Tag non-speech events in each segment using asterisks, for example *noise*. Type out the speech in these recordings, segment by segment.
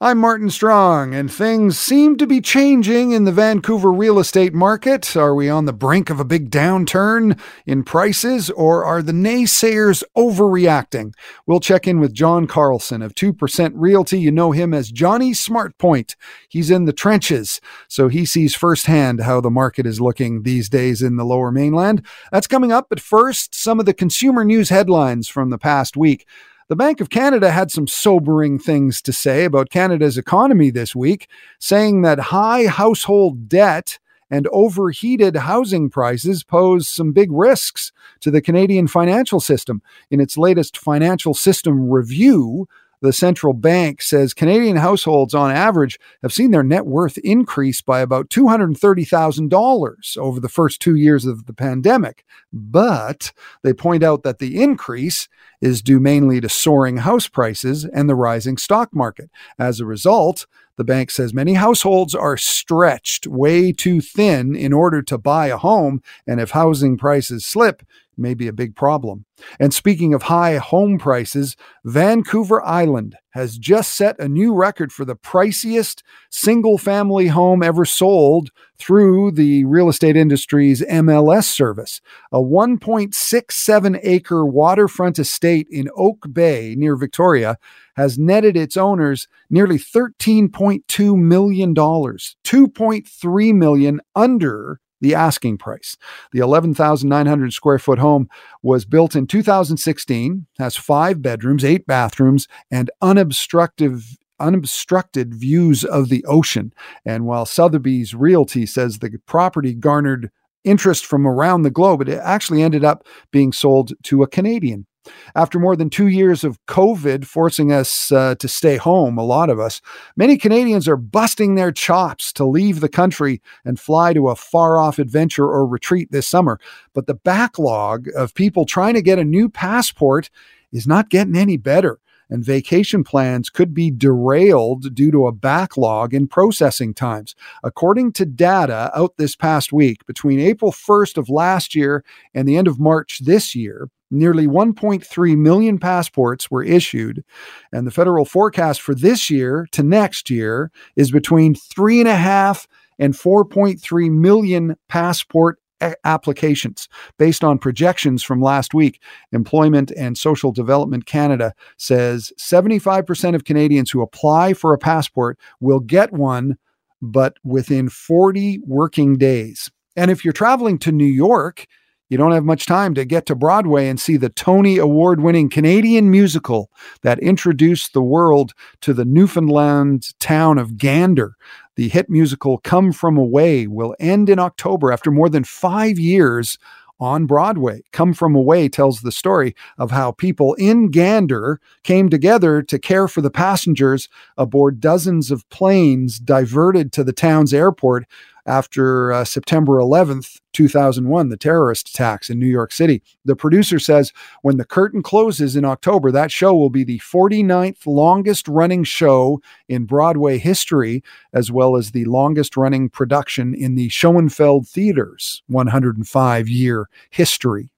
I'm Martin Strong, and things seem to be changing in the Vancouver real estate market. Are we on the brink of a big downturn in prices, or are the naysayers overreacting? We'll check in with John Carlson of 2% Realty. You know him as Johnny Smartpoint. He's in the trenches, so he sees firsthand how the market is looking these days in the lower mainland. That's coming up, but first, some of the consumer news headlines from the past week. The Bank of Canada had some sobering things to say about Canada's economy this week, saying that high household debt and overheated housing prices pose some big risks to the Canadian financial system. In its latest financial system review, the central bank says Canadian households on average have seen their net worth increase by about $230,000 over the first two years of the pandemic. But they point out that the increase is due mainly to soaring house prices and the rising stock market. As a result, the bank says many households are stretched way too thin in order to buy a home, and if housing prices slip, may be a big problem. And speaking of high home prices, Vancouver Island has just set a new record for the priciest single family home ever sold through the real estate industry's MLS service. A 1.67 acre waterfront estate in Oak Bay near Victoria has netted its owners nearly $13.2 million, 2.3 million under the asking price. The 11,900 square foot home was built in 2016, has five bedrooms, eight bathrooms, and unobstructed unobstructed views of the ocean. And while Sotheby's Realty says the property garnered interest from around the globe, it actually ended up being sold to a Canadian. After more than two years of COVID forcing us uh, to stay home, a lot of us, many Canadians are busting their chops to leave the country and fly to a far off adventure or retreat this summer. But the backlog of people trying to get a new passport is not getting any better and vacation plans could be derailed due to a backlog in processing times. According to data out this past week, between April 1st of last year and the end of March this year, Nearly 1.3 million passports were issued, and the federal forecast for this year to next year is between three and a half and 4.3 million passport applications based on projections from last week. Employment and Social Development Canada says 75% of Canadians who apply for a passport will get one, but within 40 working days. And if you're traveling to New York, you don't have much time to get to Broadway and see the Tony Award winning Canadian musical that introduced the world to the Newfoundland town of Gander. The hit musical Come From Away will end in October after more than five years on Broadway. Come From Away tells the story of how people in Gander came together to care for the passengers aboard dozens of planes diverted to the town's airport after uh, September 11th, 2001, the terrorist attacks in New York City. The producer says when the curtain closes in October, that show will be the 49th longest running show in Broadway history, as well as the longest running production in the Schoenfeld Theater's 105 year history.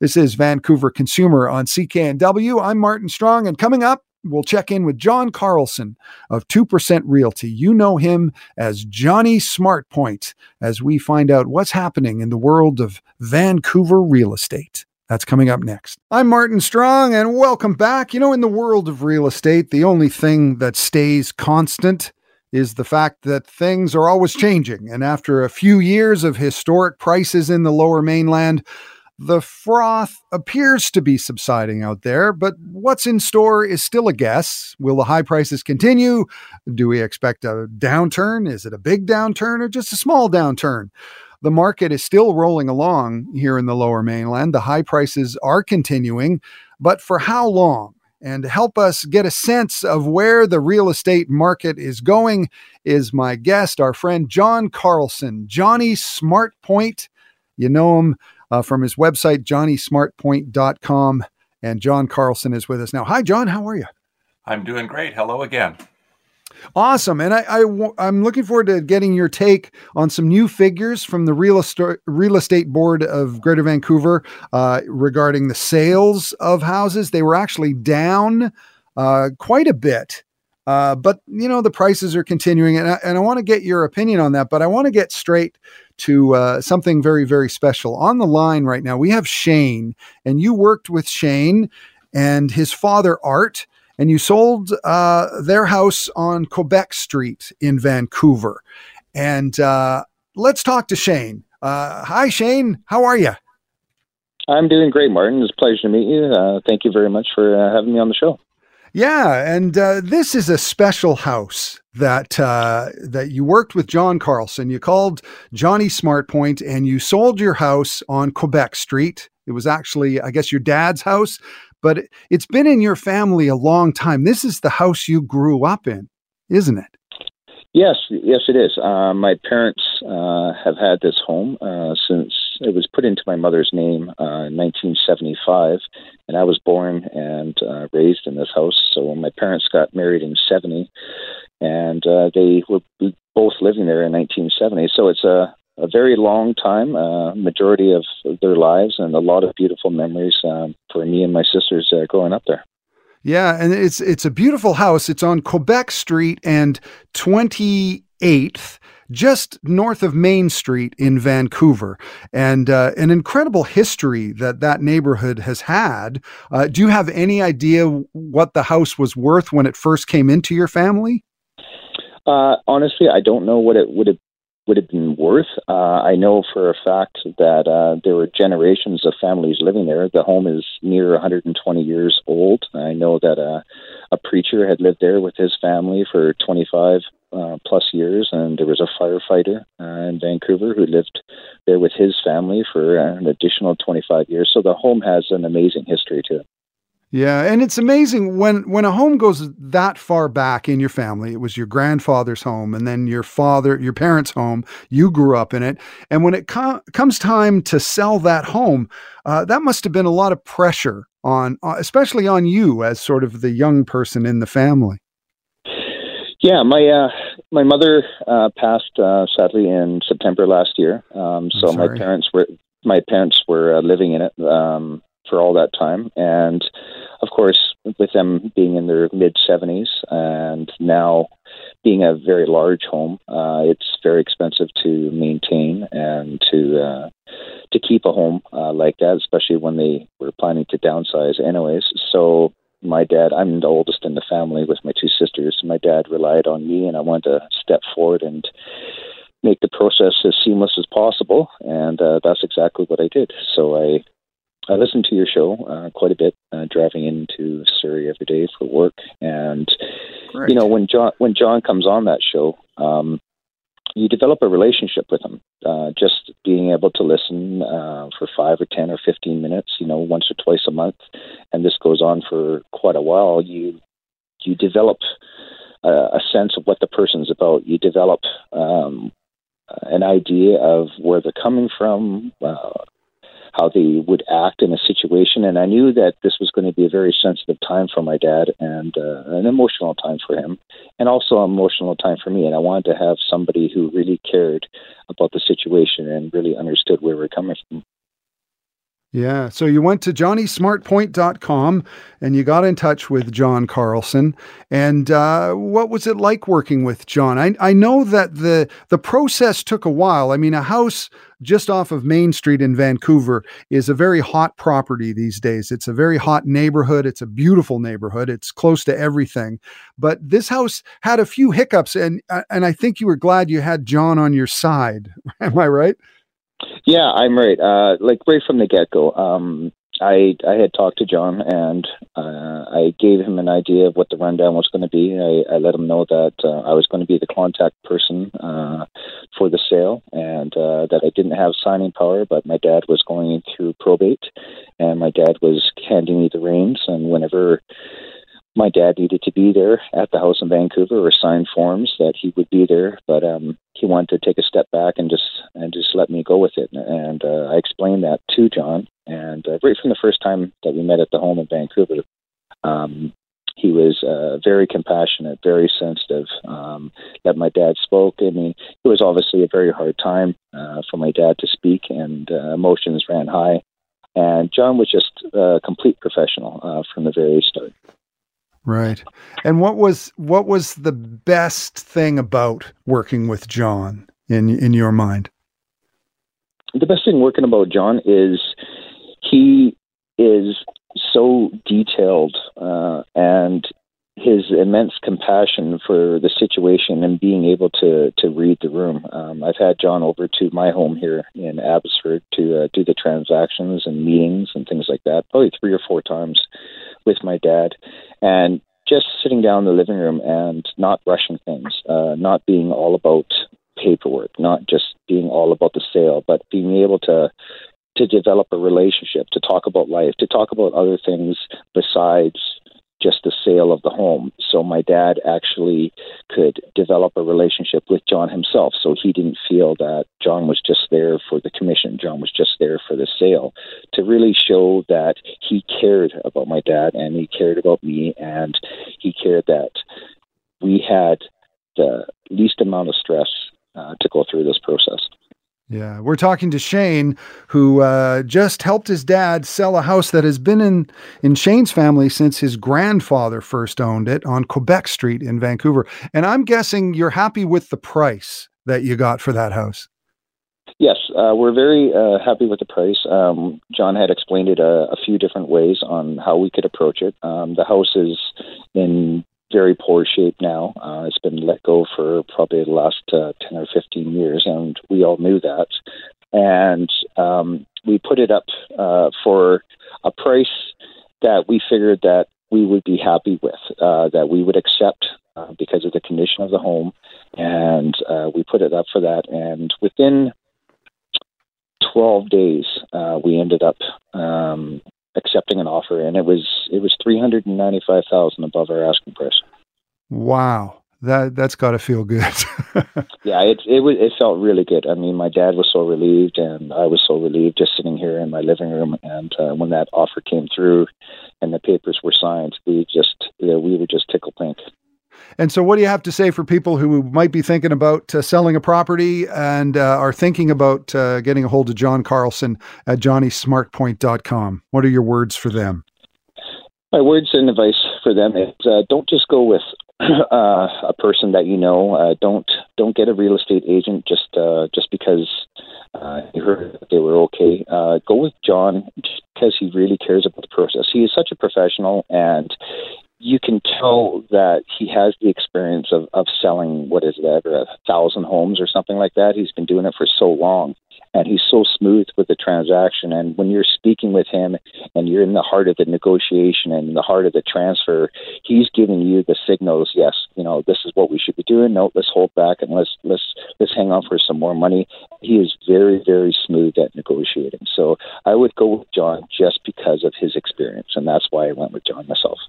This is Vancouver Consumer on CKNW. I'm Martin Strong, and coming up, we'll check in with John Carlson of 2% Realty. You know him as Johnny Smartpoint as we find out what's happening in the world of Vancouver real estate. That's coming up next. I'm Martin Strong, and welcome back. You know, in the world of real estate, the only thing that stays constant is the fact that things are always changing. And after a few years of historic prices in the lower mainland, the froth appears to be subsiding out there, but what's in store is still a guess. Will the high prices continue? Do we expect a downturn? Is it a big downturn or just a small downturn? The market is still rolling along here in the lower mainland. The high prices are continuing, but for how long? And to help us get a sense of where the real estate market is going is my guest, our friend John Carlson, Johnny Smartpoint. You know him uh, from his website, johnnysmartpoint.com. And John Carlson is with us now. Hi, John. How are you? I'm doing great. Hello again. Awesome. And I, I, am looking forward to getting your take on some new figures from the Real Estate, Real Estate Board of Greater Vancouver uh, regarding the sales of houses. They were actually down uh, quite a bit. Uh, but, you know, the prices are continuing. And I, and I want to get your opinion on that. But I want to get straight to uh, something very, very special. On the line right now, we have Shane, and you worked with Shane and his father, Art and you sold uh, their house on Quebec Street in Vancouver. And uh, let's talk to Shane. Uh, hi, Shane. How are you? I'm doing great, Martin. It's a pleasure to meet you. Uh, thank you very much for having me on the show. Yeah, and uh, this is a special house that uh, that you worked with John Carlson. You called Johnny Smartpoint, and you sold your house on Quebec Street. It was actually, I guess, your dad's house, but it's been in your family a long time. This is the house you grew up in, isn't it? Yes, yes, it is. Uh, my parents uh, have had this home uh, since it was put into my mother's name uh, in 1975, and I was born and uh, raised in this house. So my parents got married in 70, and uh, they were both living there in 1970. So it's a a very long time, uh, majority of their lives, and a lot of beautiful memories um, for me and my sisters uh, growing up there. Yeah, and it's it's a beautiful house. It's on Quebec Street and 28th, just north of Main Street in Vancouver, and uh, an incredible history that that neighborhood has had. Uh, do you have any idea what the house was worth when it first came into your family? Uh, honestly, I don't know what it would have would have been worth. Uh, I know for a fact that uh, there were generations of families living there. The home is near 120 years old. I know that uh, a preacher had lived there with his family for 25 uh, plus years, and there was a firefighter uh, in Vancouver who lived there with his family for an additional 25 years. So the home has an amazing history to it. Yeah, and it's amazing when when a home goes that far back in your family. It was your grandfather's home, and then your father, your parents' home. You grew up in it, and when it com- comes time to sell that home, uh, that must have been a lot of pressure on, uh, especially on you as sort of the young person in the family. Yeah, my uh, my mother uh, passed uh, sadly in September last year. Um, so my parents were my parents were uh, living in it. Um, for all that time. And of course, with them being in their mid 70s and now being a very large home, uh, it's very expensive to maintain and to uh, to keep a home uh, like that, especially when they were planning to downsize, anyways. So my dad, I'm the oldest in the family with my two sisters. My dad relied on me, and I wanted to step forward and make the process as seamless as possible, and uh, that's exactly what I did. So I I listen to your show uh, quite a bit, uh, driving into Surrey every day for work, and Great. you know when John when John comes on that show, um, you develop a relationship with him. Uh, just being able to listen uh, for five or ten or fifteen minutes, you know, once or twice a month, and this goes on for quite a while. You you develop a, a sense of what the person's about. You develop um, an idea of where they're coming from, uh, how they would act in a situation. And I knew that this was going to be a very sensitive time for my dad and uh, an emotional time for him, and also an emotional time for me. And I wanted to have somebody who really cared about the situation and really understood where we're coming from. Yeah. So you went to johnnysmartpoint.com and you got in touch with John Carlson. And uh, what was it like working with John? I, I know that the the process took a while. I mean, a house just off of Main Street in Vancouver is a very hot property these days. It's a very hot neighborhood. It's a beautiful neighborhood. It's close to everything. But this house had a few hiccups, and uh, and I think you were glad you had John on your side. *laughs* Am I right? Yeah, I'm right. Uh, like right from the get go, um, I I had talked to John and uh, I gave him an idea of what the rundown was going to be. I, I let him know that uh, I was going to be the contact person uh, for the sale and uh, that I didn't have signing power, but my dad was going through probate and my dad was handing me the reins. And whenever my dad needed to be there at the house in Vancouver or sign forms that he would be there, but um, he wanted to take a step back and just and just let me go with it. And uh, I explained that to John, and uh, right from the first time that we met at the home in Vancouver, um, he was uh, very compassionate, very sensitive. Um, that my dad spoke. I mean, it was obviously a very hard time uh, for my dad to speak, and uh, emotions ran high. And John was just a complete professional uh, from the very start. Right. And what was what was the best thing about working with John in in your mind? The best thing working about John is he is so detailed uh, and his immense compassion for the situation and being able to to read the room. Um, I've had John over to my home here in Abbotsford to uh, do the transactions and meetings and things like that, probably three or four times with my dad, and just sitting down in the living room and not rushing things, uh, not being all about paperwork, not just being all about the sale, but being able to to develop a relationship, to talk about life, to talk about other things besides just the sale of the home. So my dad actually could develop a relationship with John himself. So he didn't feel that John was just there for the commission, John was just there for the sale. To really show that he cared about my dad and he cared about me and he cared that we had the least amount of stress uh, to go through this process. Yeah, we're talking to Shane, who uh, just helped his dad sell a house that has been in in Shane's family since his grandfather first owned it on Quebec Street in Vancouver. And I'm guessing you're happy with the price that you got for that house. Yes, uh, we're very uh, happy with the price. Um, John had explained it a, a, few different ways on how we could approach it. Um, the house is in very poor shape now. Uh, it's been let go for probably the last uh, 10 or 15 years, and we all knew that. And um, we put it up uh, for a price that we figured that we would be happy with, uh, that we would accept uh, because of the condition of the home. And uh, we put it up for that. And within 12 days, uh, we ended up um, accepting offer, and it was it was three hundred and ninety five thousand above our asking price. Wow, that that's got to feel good. *laughs* yeah, it it was it felt really good. I mean, my dad was so relieved, and I was so relieved just sitting here in my living room. And uh, when that offer came through, and the papers were signed, we just you know, we were just tickle pink. And so, what do you have to say for people who might be thinking about uh, selling a property and uh, are thinking about uh, getting a hold of John Carlson at johnnysmartpoint.com? What are your words for them? My words and advice for them is uh, don't just go with *clears throat* uh, a person that you know. Uh, don't don't get a real estate agent just just because you heard they were okay. go with John because he really cares about the process. He is such a professional and you can tell that he has the experience of, of selling what is that a thousand homes or something like that. He's been doing it for so long, and he's so smooth with the transaction. And when you're speaking with him, and you're in the heart of the negotiation and the heart of the transfer, he's giving you the signals. Yes, you know this is what we should be doing. No, let's hold back and let's let's let's hang on for some more money. He is very very smooth at negotiating. So I would go with John just because of his experience, and that's why I went with John myself.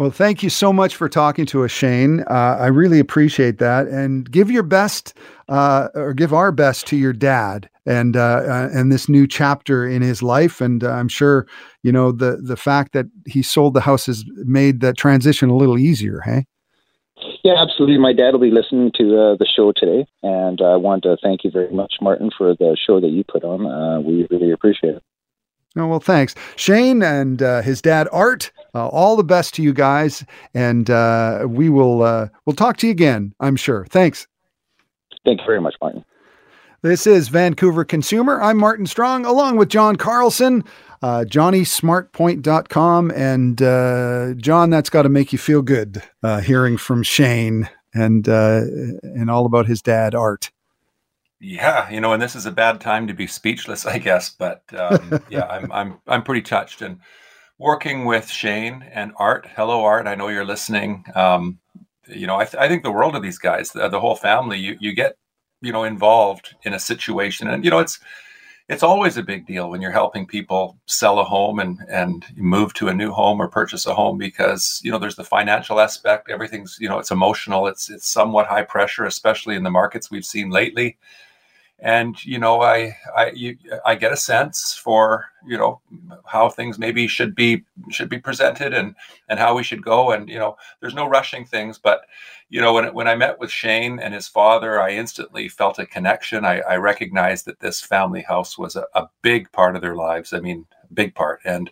Well, thank you so much for talking to us, Shane. Uh, I really appreciate that. And give your best, uh, or give our best to your dad and uh, uh and this new chapter in his life. And uh, I'm sure you know the the fact that he sold the house has made that transition a little easier. Hey. Yeah, absolutely. My dad will be listening to uh, the show today, and I want to thank you very much, Martin, for the show that you put on. we really appreciate it. Oh, well, thanks. Shane and uh, his dad, Art, uh, all the best to you guys. And uh, we will uh, we'll talk to you again, I'm sure. Thanks. Thank you very much, Martin. This is Vancouver Consumer. I'm Martin Strong, along with John Carlson, uh, johnnysmartpoint.com. And uh, John, that's got to make you feel good uh, hearing from Shane and, uh, and all about his dad, Art. Yeah, you know, and this is a bad time to be speechless, *laughs* I guess. But um, yeah, I'm *laughs* I'm I'm pretty touched and working with Shane and Art. Hello, Art. I know you're listening. Um, you know, I, th- I think the world of these guys, the, the whole family. You you get you know involved in a situation, and you know it's it's always a big deal when you're helping people sell a home and and move to a new home or purchase a home because you know there's the financial aspect everything's you know it's emotional it's it's somewhat high pressure especially in the markets we've seen lately and you know i i you, i get a sense for you know how things maybe should be should be presented and and how we should go. And you know there's no rushing things but you know when when i met with shane and his father i instantly felt a connection. I, I recognized that this family house was a, a big part of their lives. I mean big part. And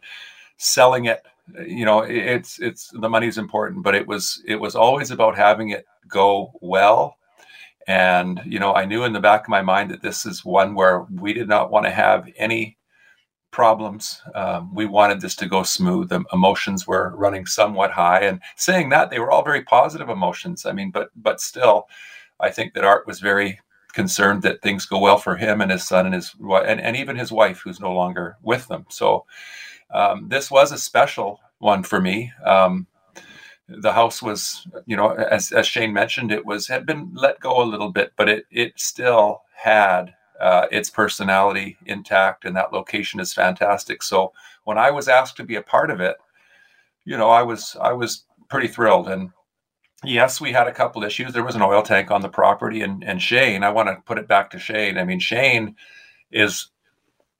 selling it you know it's it's the money's important but it was it was always about having it go well and, you know, I knew in the back of my mind that this is one where we did not want to have any problems. Um, we wanted this to go smooth. The emotions were running somewhat high. And saying that, they were all very positive emotions. I mean, but but still, I think that Art was very concerned that things go well for him and his son and his and, and even his wife, who's no longer with them. So um, this was a special one for me. Um, the house was, you know, as, as Shane mentioned, it was had been let go a little bit, but it it still had uh, its personality intact, and that location is fantastic. So when I was asked to be a part of it, you know, I was I was pretty thrilled. And yes, we had a couple issues. There was an oil tank on the property, and and Shane, I want to put it back to Shane. I mean, Shane is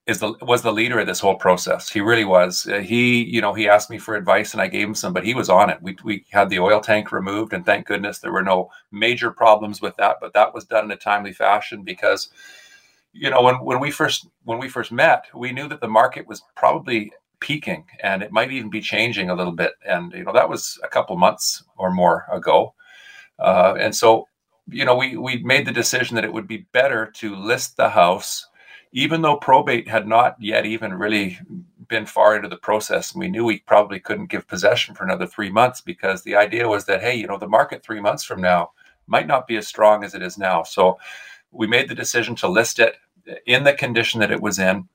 is the was the leader of this whole process. He really was. Uh, he, you know, he asked me for advice and I gave him some, but he was on it. We we had the oil tank removed, and thank goodness there were no major problems with that. But that was done in a timely fashion because, you know, when when we first when we first met, we knew that the market was probably peaking and it might even be changing a little bit. And you know, that was a couple months or more ago. Uh, and so, you know, we we made the decision that it would be better to list the house even though probate had not yet even really been far into the process, and we knew we probably couldn't give possession for another three months because the idea was that, hey, you know, the market three months from now might not be as strong as it is now. So we made the decision to list it in the condition that it was in.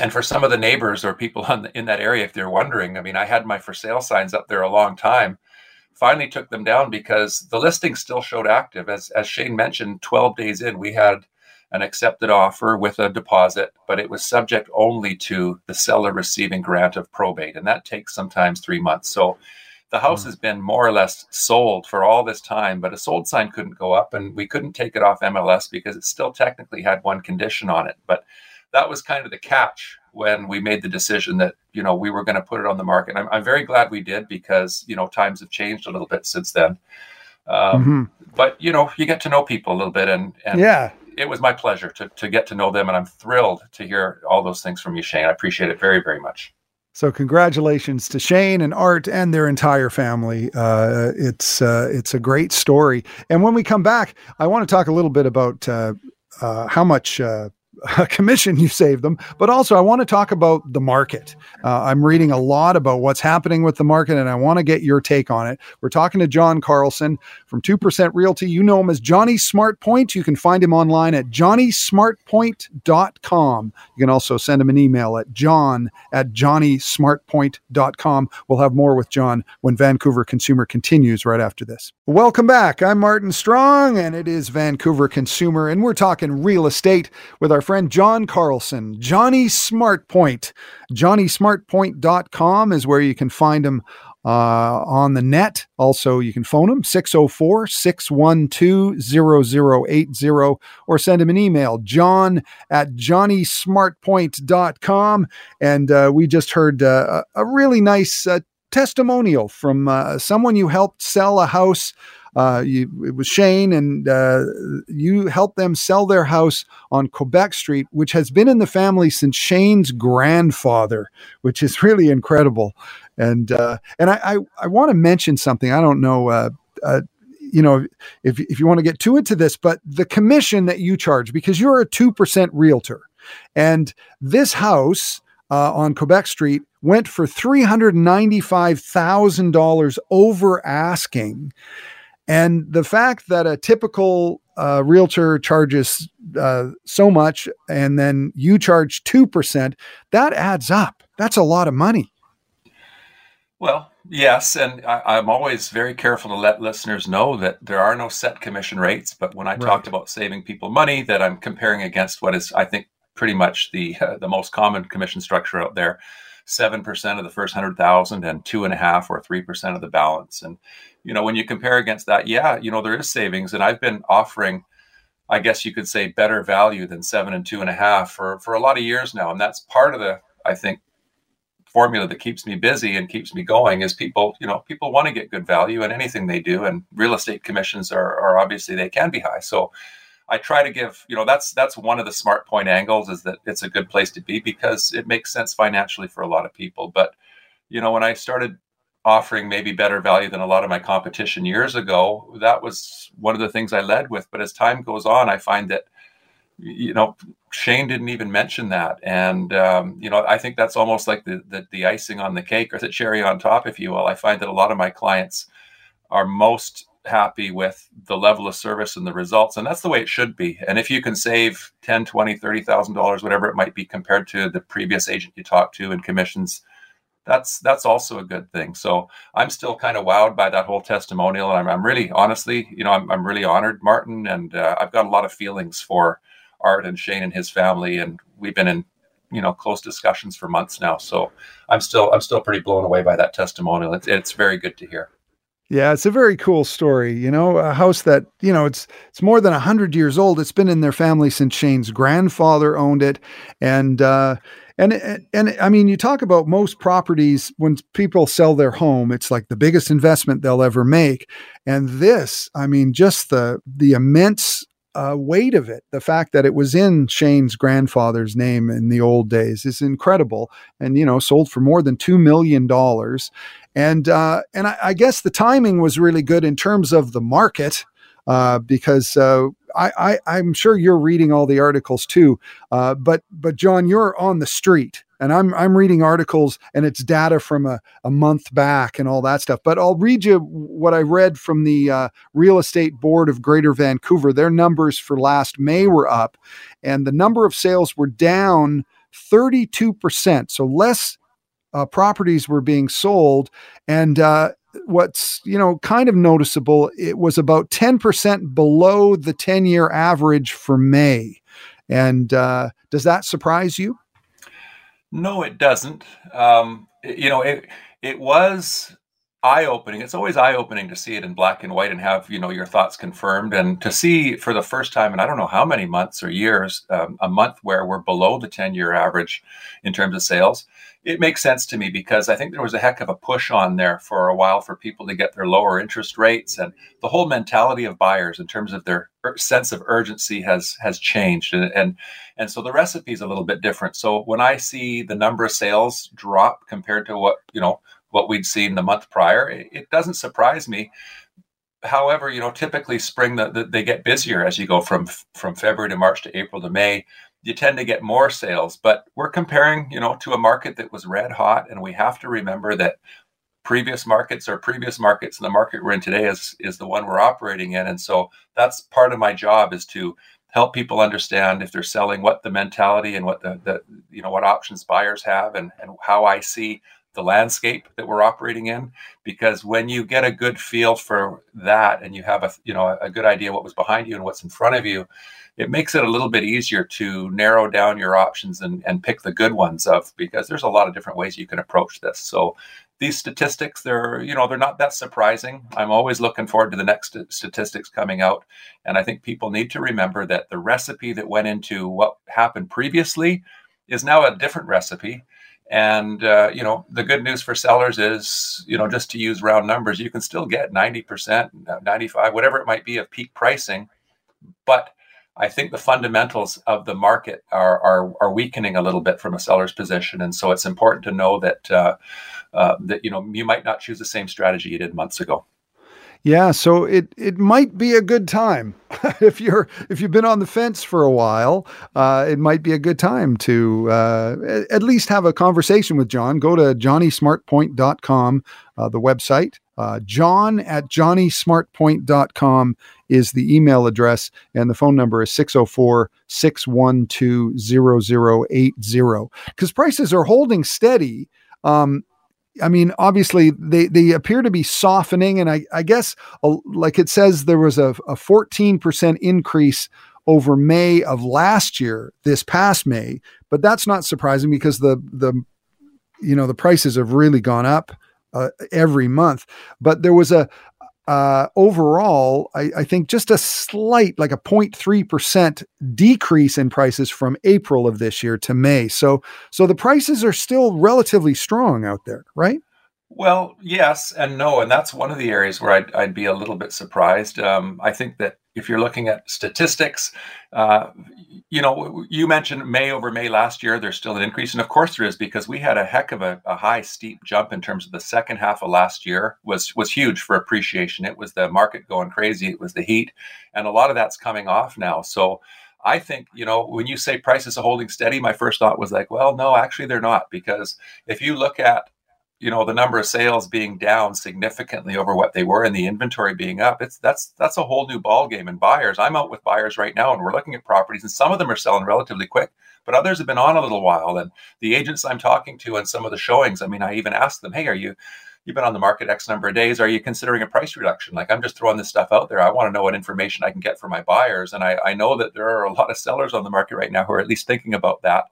And for some of the neighbors or people *laughs* the, in that area, if they're wondering, I mean, I had my for sale signs up there a long time. Finally, took them down because the listing still showed active. As as Shane mentioned, 12 days in, we had an accepted offer with a deposit, but it was subject only to the seller receiving grant of probate, and that takes sometimes three months. So the house mm. has been more or less sold for all this time, but a sold sign couldn't go up, and we couldn't take it off MLS because it still technically had one condition on it. But that was kind of the catch when we made the decision that you know we were going to put it on the market. I'm, I'm, very glad we did because you know times have changed a little bit since then. Um, mm-hmm. But you know, you get to know people a little bit, and, and yeah, it was my pleasure to, to get to know them, and I'm thrilled to hear all those things from you, Shane. I appreciate it very, very much. So congratulations to Shane and Art and their entire family. Uh, it's uh, it's a great story. And when we come back, I want to talk a little bit about uh, uh how much uh, commission you save them. But also i want to talk about the market. Uh, i'm reading a lot about what's happening with the market and i want to get your take on it. We're talking to john carlson from 2% realty. You know him as johnny smartpoint you can find him online at johnnysmartpoint.com you can also send him an email at john at johnnysmartpoint.com we'll have more with john when vancouver consumer continues right after this. Welcome back. I'm martin strong and it is vancouver consumer and we're talking real estate with our friend John Carlson, Johnny Smartpoint. JohnnySmartpoint.com is where you can find him uh, on the net. Also, you can phone him 604 612 0080 or send him an email, john at johnnysmartpoint.com. And uh, we just heard uh, a really nice uh, testimonial from uh, someone you helped sell a house uh, you, it was Shane, and uh, you helped them sell their house on Quebec Street, which has been in the family since Shane's grandfather, which is *laughs* really incredible. And uh, and I I, I want to mention something. I don't know. Uh, uh, you know, if if you want to get too into this, but the commission that you charge because you're a two percent realtor, and this house uh, on Quebec Street went for three hundred ninety five thousand dollars over asking, and the fact that a typical uh, realtor charges uh, so much and then you charge 2%, that adds up. That's a lot of money. Well, yes. And I, am always very careful to let listeners know that there are no set commission rates. But when I right. talked about saving people money, that I'm comparing against what is, I think, pretty much the, uh, *laughs* the most common commission structure out there. 7% of the first 100,000 and two and a half or 3% of the balance. And you know, when you compare against that, yeah, you know, there is savings. And I've been offering, I guess you could say better value than seven and two and a half for for a lot of years now, and that's part of the I think formula that keeps me busy and keeps me going is people you know people want to get good value in anything they do and real estate commissions are, are obviously they can be high so i try to give you know that's that's one of the smart point angles is that it's a good place to be because it makes sense financially for a lot of people. But you know when i started offering maybe better value than a lot of my competition years ago that was one of the things i led with. But as time goes on i find that you know, Shane didn't even mention that, and um, you know, I think that's almost like the, the, the icing on the cake or the cherry on top, if you will. I find that a lot of my clients are most happy with the level of service and the results and that's the way it should be and if you can save 10 20 30 thousand dollars whatever it might be compared to the previous agent you talked to and commissions that's that's also a good thing so i'm still kind of wowed by that whole testimonial and i'm, I'm really honestly you know I'm, I'm really honored martin and uh, i've got a lot of feelings for Art and Shane and his family, and we've been in you know close discussions for months now. So I'm still I'm still pretty blown away by that testimonial. It's it's very good to hear. Yeah, it's a very cool story. You know, a house that you know it's it's more than hundred years old. It's been in their family since Shane's grandfather owned it, and uh, and and I mean, you talk about most properties when people sell their home, it's like the biggest investment they'll ever make. And this, I mean, just the the immense uh, weight of it. The fact that it was in Shane's grandfather's name in the old days is incredible, and you know, sold for more than two million dollars. And uh, and I, I, guess the timing was really good in terms of the market. Uh, because uh, I, I am sure you're reading all the articles too, uh, but but John, you're on the street, and I'm I'm reading articles and it's data from a, a month back and all that stuff. But I'll read you what I read from the uh, Real Estate Board of Greater Vancouver. Their numbers for last May were up, and the number of sales were down 32 percent. So less uh, properties were being sold, and uh, what's you know kind of noticeable, it was about 10 percent below the 10 year average for May. And uh, does that surprise you? No, it doesn't. Um, you know, it it was eye opening. It's always eye opening to see it in black and white and have you know your thoughts confirmed, and to see for the first time in I don't know how many months or years, um, a month where we're below the ten year average in terms of sales it makes sense to me because I think there was a heck of a push on there for a while for people to get their lower interest rates and the whole mentality of buyers in terms of their sense of urgency has has changed and and, and so the recipe is a little bit different. So when I see the number of sales drop compared to what you know what we'd seen the month prior, it, it doesn't surprise me however, you know, typically spring the, the, they get busier as you go from from February to March to April to May you tend to get more sales. But we're comparing, you know, to a market that was red hot, and we have to remember that previous markets or previous markets, and the market we're in today is is the one we're operating in. And so that's part of my job is to help people understand if they're selling what the mentality and what the, the you know what options buyers have and, and how I see the landscape that we're operating in because when you get a good feel for that and you have a you know a good idea what was behind you and what's in front of you it makes it a little bit easier to narrow down your options and, and pick the good ones of because there's a lot of different ways you can approach this. So these statistics, they're you know they're not that surprising. I'm always looking forward to the next statistics coming out, and I think people need to remember that the recipe that went into what happened previously is now a different recipe. And uh, you know the good news for sellers is you know just to use round numbers, you can still get 90%, 95, whatever it might be of peak pricing, but I think the fundamentals of the market are, are, are weakening a little bit from a seller's position, and so it's important to know that uh, uh, that you know you might not choose the same strategy you did months ago. Yeah, so it it might be a good time *laughs* if you're if you've been on the fence for a while. Uh, it might be a good time to uh, at least have a conversation with John. Go to johnnysmartpoint.com, uh, the website. Uh, John at johnnysmartpoint.com is the email address, and the phone number is 604 612 0080. Because prices are holding steady. Um, I mean, obviously they, they appear to be softening, and I, I guess like it says there was a, a 14% increase over May of last year, this past May, but that's not surprising because the the you know the prices have really gone up uh, every month. But there was a uh, overall, I, I, think just a slight, like a 0.3% decrease in prices from April of this year to May. So, so the prices are still relatively strong out there, right? Well, yes and no, and that's one of the areas where I'd, I'd be a little bit surprised. Um, I think that if you're looking at statistics, uh, you know, you mentioned May over May last year, there's still an increase, and of course there is because we had a heck of a, a, high steep jump in terms of the second half of last year was was huge for appreciation. It was the market going crazy, it was the heat, and a lot of that's coming off now. So. I think, you know, when you say prices are holding steady, my first thought was like, well, no, actually they're not. Because if you look at you know the number of sales being down significantly over what they were and the inventory being up it's that's that's a whole new ball game and buyers i'm out with buyers right now and we're looking at properties and some of them are selling relatively quick but others have been on a little while. And the agents i'm talking to and some of the showings i mean i even asked them hey are you you've been on the market x number of days. Are you considering a price reduction? Like i'm just throwing this stuff out there. I want to know what information i can get for my buyers. And I, I know that there are a lot of sellers on the market right now who are at least thinking about that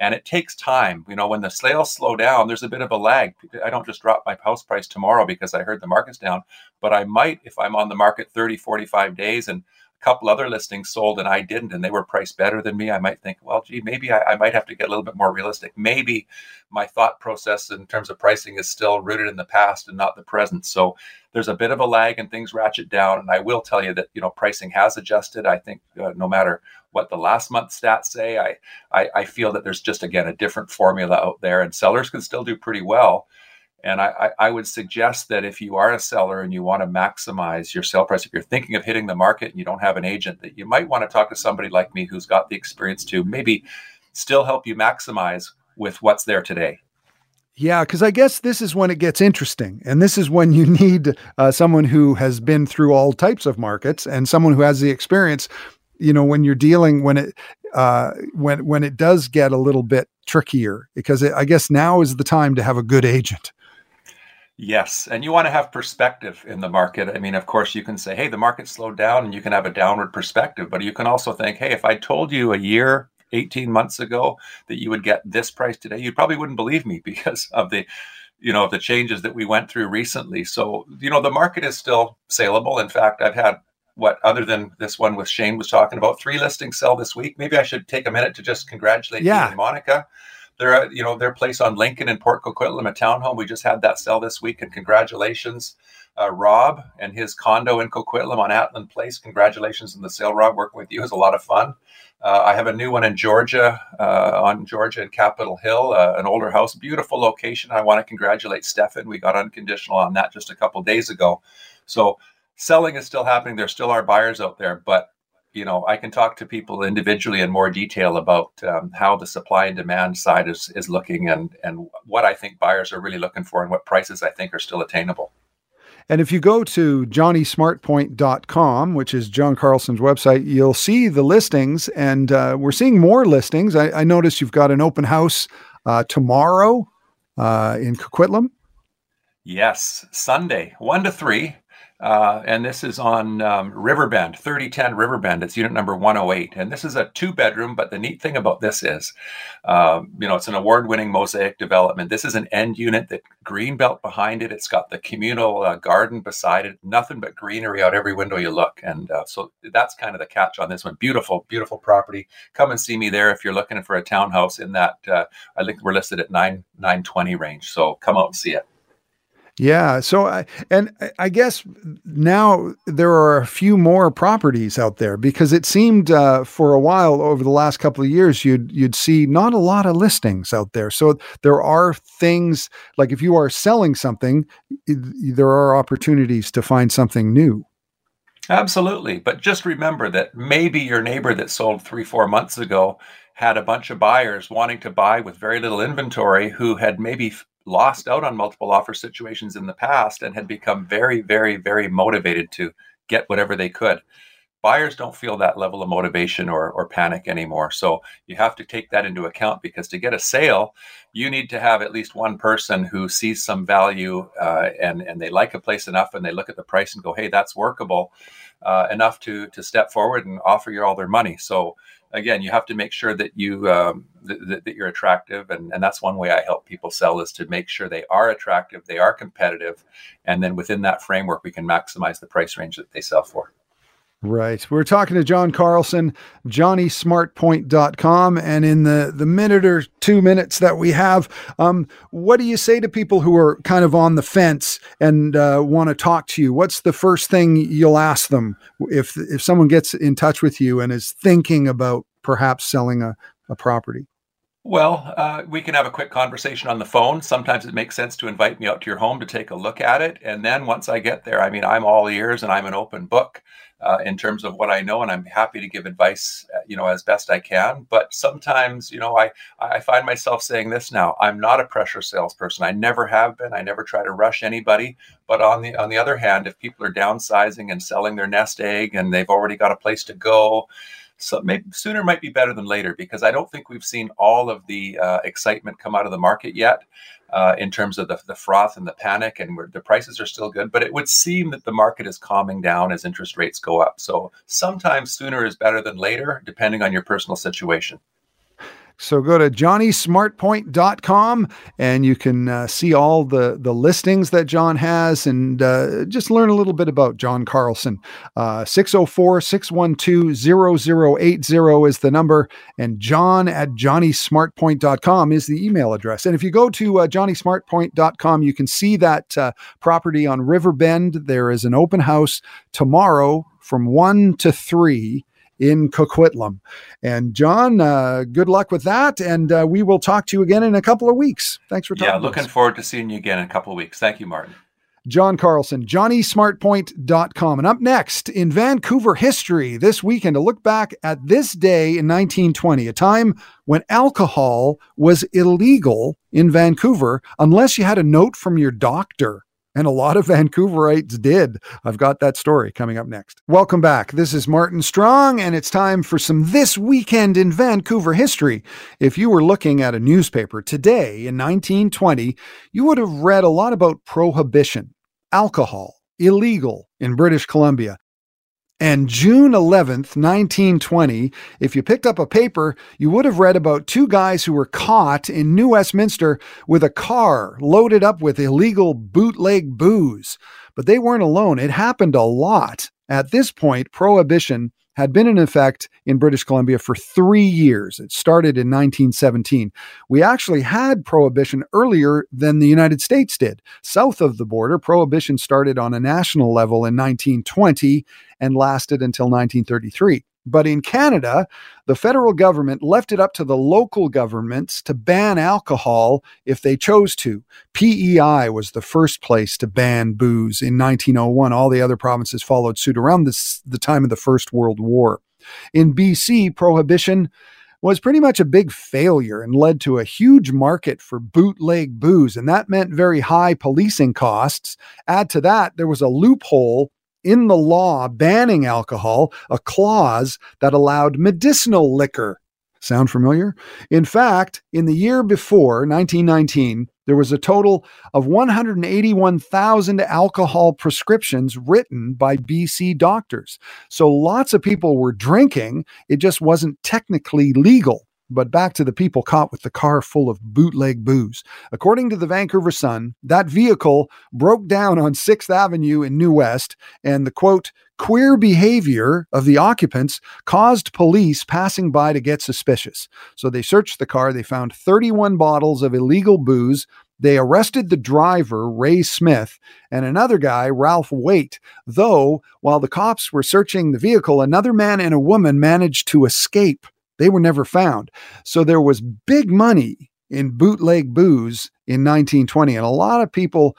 and it takes time. You know, when the sales slow down, there's a bit of a lag. I don't just drop my house price tomorrow because I heard the market's down, but I might if I'm on the market 30, 45 days and couple other listings sold and I didn't, and they were priced better than me. I might think, well, gee, maybe I, I might have to get a little bit more realistic. Maybe my thought process in terms of pricing is still rooted in the past and not the present. So there's a bit of a lag and things ratchet down. And I will tell you that, you know, pricing has adjusted. I think uh, no matter what the last month stats say. I, I, I feel that there's just again a different formula out there, and sellers can still do pretty well. And I, I, would suggest that if you are a seller and you want to maximize your sale price, if you're thinking of hitting the market and you don't have an agent, that you might want to talk to somebody like me who's got the experience to maybe still help you maximize with what's there today. Yeah, because I guess this is when it gets interesting. And this is when you *laughs* need uh, someone who has been through all types of markets and someone who has the experience you know when you're dealing when it uh, when when it does get a little bit trickier because it, I guess now is the time to have a good agent. Yes, and you want to have perspective in the market. I mean, of course, you can say, "Hey, the market slowed down," and you can have a downward perspective. But you can also think, "Hey, if I told you a year, eighteen months ago that you would get this price today, you probably wouldn't believe me *laughs* because of the." you know the changes that we went through recently so you know the market is still saleable in fact i've had what other than this one with Shane was talking about. Three listings sell this week. Maybe I should take a minute to just congratulate yeah. and Monica. They're you know their place on Lincoln in Port Coquitlam, a townhome. We just had that sell this week, and congratulations, uh, Rob and his condo in Coquitlam on Atland Place. Congratulations on the sale, Rob. Working with you is a lot of fun. Uh, I have a new one in Georgia, uh, on Georgia in Capitol Hill, uh, an older house, beautiful location. I want to congratulate Stefan. We got unconditional on that just a couple days ago. So selling is still happening. There still are buyers out there, but you know, I can talk to people individually in more detail about um, how the supply and demand side is is looking and and what I think buyers are really looking for and what prices I think are still attainable. And if you go to johnnysmartpoint.com, which is John Carlson's website, you'll see the listings, and uh, we're seeing more listings. I, I noticed you've got an open house uh, tomorrow uh, in Coquitlam. Yes, Sunday, one to three. Uh, and this is on um, Riverbend, 3010 Riverbend. It's unit number 108. And this is a two bedroom, but the neat thing about this is, um, you know, it's an award winning mosaic development. This is an end unit that green belt behind it. It's got the communal uh, garden beside it, nothing but greenery out every window you look. And uh, so that's kind of the catch on this one. Beautiful, beautiful property. Come and see me there if you're looking for a townhouse in that. Uh, I think we're listed at 9 920 range. So come out and see it. Yeah. So, I, and I guess now there are a few more properties out there because it seemed uh, for a while over the last couple of years you'd you'd see not a lot of listings out there. So there are things like if you are selling something, there are opportunities to find something new. Absolutely, but just remember that maybe your neighbor that sold three four months ago had a bunch of buyers wanting to buy with very little inventory who had maybe lost out on multiple offer situations in the past and had become very, very, very motivated to get whatever they could. buyers don't feel that level of motivation or, or panic anymore. So you have to take that into account because to get a sale, you need to have at least one person who sees some value uh, and, and they like a place enough and they look at the price and go, hey, that's workable uh, enough to, to step forward and offer you all their money. So again, you have to make sure that you um, th- that you're attractive, and, and that's one way I help people sell is to make sure they are attractive, they are competitive, and then within that framework, we can maximize the price range that they sell for. Right. We're talking to John Carlson, johnnysmartpoint.com. And in the, the minute or two minutes that we have, um, what do you say to people who are kind of on the fence and uh, want to talk to you? What's the first thing you'll ask them if, if someone gets in touch with you and is thinking about perhaps selling a, a property? Well, uh, we can have a quick conversation on the phone. Sometimes it makes sense to invite me out to your home to take a look at it. And then once I get there, I mean, I'm all ears and I'm an open book uh, in terms of what I know, and I'm happy to give advice, uh, you know, as best I can. But sometimes, you know, I I find myself saying this now. I'm not a pressure salesperson. I never have been. I never try to rush anybody. But on the on the other hand, if people are downsizing and selling their nest egg and they've already got a place to go so maybe sooner might be better than later because I don't think we've seen all of the uh, excitement come out of the market yet uh, in terms of the, the froth and the panic, and where the prices are still good. But it would seem that the market is calming down as interest rates go up. So sometimes sooner is better than later, depending on your personal situation. So go to johnnysmartpoint.com and you can uh, see all the, the listings that John has and uh, just learn a little bit about John Carlson. Uh, 604 612 0080 is the number, and john at johnnysmartpoint.com is the email address. And if you go to uh, johnnysmartpoint.com, you can see that uh, property on Riverbend. There is an open house tomorrow from 1 to 3 in Coquitlam. And John, uh, good luck with that. And uh, we will talk to you again in a couple of weeks. Thanks for talking. Yeah, looking forward to seeing you again in a couple of weeks. Thank you, Martin. John Carlson, johnnysmartpoint.com. And up next in Vancouver history this weekend, to look back at this day in 1920, a time when alcohol was illegal in Vancouver unless you had a note from your doctor. And a lot of *laughs* Vancouverites did. I've got that story coming up next. Welcome back. This is Martin Strong, and it's time for some This Weekend in Vancouver history. If you were looking at a newspaper today in 1920, you would have read a lot about prohibition, alcohol, illegal in British Columbia. And June 11th, 1920, if you picked up a paper, you would have read about two guys who were caught in New Westminster with a car loaded up with illegal bootleg booze. But they weren't alone. It happened a lot. At this point, prohibition had been in effect in British Columbia for three years. It started in 1917. We actually had prohibition earlier than the United States did. South of the border, prohibition started on a national level in 1920 and lasted until 1933. But in Canada, the federal government left it up to the local governments to ban alcohol if they chose to. PEI was the first place to ban booze in 1901. All the other provinces followed suit around this, the time of the First World War. In BC, prohibition was pretty much a big failure and led to a huge market for bootleg booze. And that meant very high policing costs. Add to that, there was a loophole in the law banning alcohol a clause that allowed medicinal liquor. Sound familiar? In fact, in the year before, 1919, there was a total of 181,000 alcohol prescriptions written by BC doctors. So lots of people were drinking, it just wasn't technically legal. But back to the people caught with the car full of bootleg booze. According to the Vancouver Sun, that vehicle broke down on 6th Avenue in New West, and the quote, queer behavior of the occupants caused police passing by to get suspicious. So they searched the car. They found 31 bottles of illegal booze. They arrested the driver, Ray Smith, and another guy, Ralph Waite. Though, while the cops were searching the vehicle, another man and a woman managed to escape. They were never found. So there was big money in bootleg booze in 1920, and a lot of people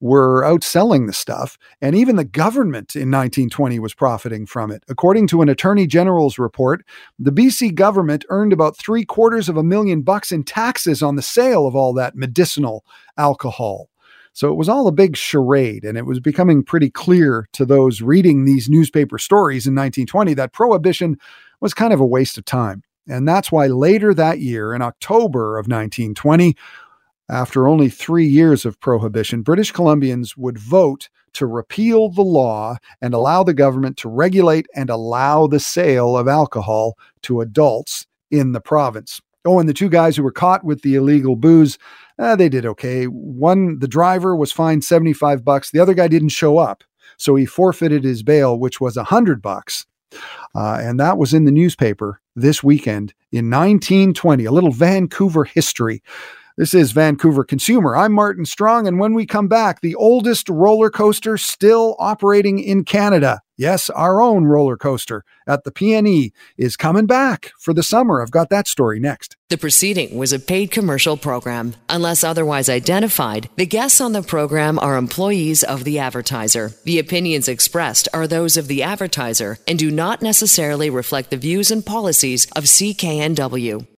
were outselling the stuff, and even the government in 1920 was profiting from it. According to an attorney general's report, the BC government earned about three quarters of a million bucks in taxes on the sale of all that medicinal alcohol. So it was all a big charade, and it was becoming pretty clear to those reading these newspaper stories in 1920 that prohibition was kind of a waste of time. And that's why later that year, in October of 1920, after only three years of prohibition, British Columbians would vote to repeal the law and allow the government to regulate and allow the sale of alcohol to adults in the province. Oh, and the two guys who were caught with the illegal booze, uh, they did okay. One, the driver was fined 75 bucks. The other guy didn't show up. So he forfeited his bail, which was 100 bucks. Uh, and that was in the newspaper this weekend in 1920, a little Vancouver history. This is Vancouver Consumer. I'm Martin Strong, and when we come back, the oldest roller coaster still operating in Canada. Yes, our own roller coaster at the PNE is coming back for the summer. I've got that story next. The proceeding was a paid commercial program. Unless otherwise identified, the guests on the program are employees of the advertiser. The opinions expressed are those of the advertiser and do not necessarily reflect the views and policies of CKNW.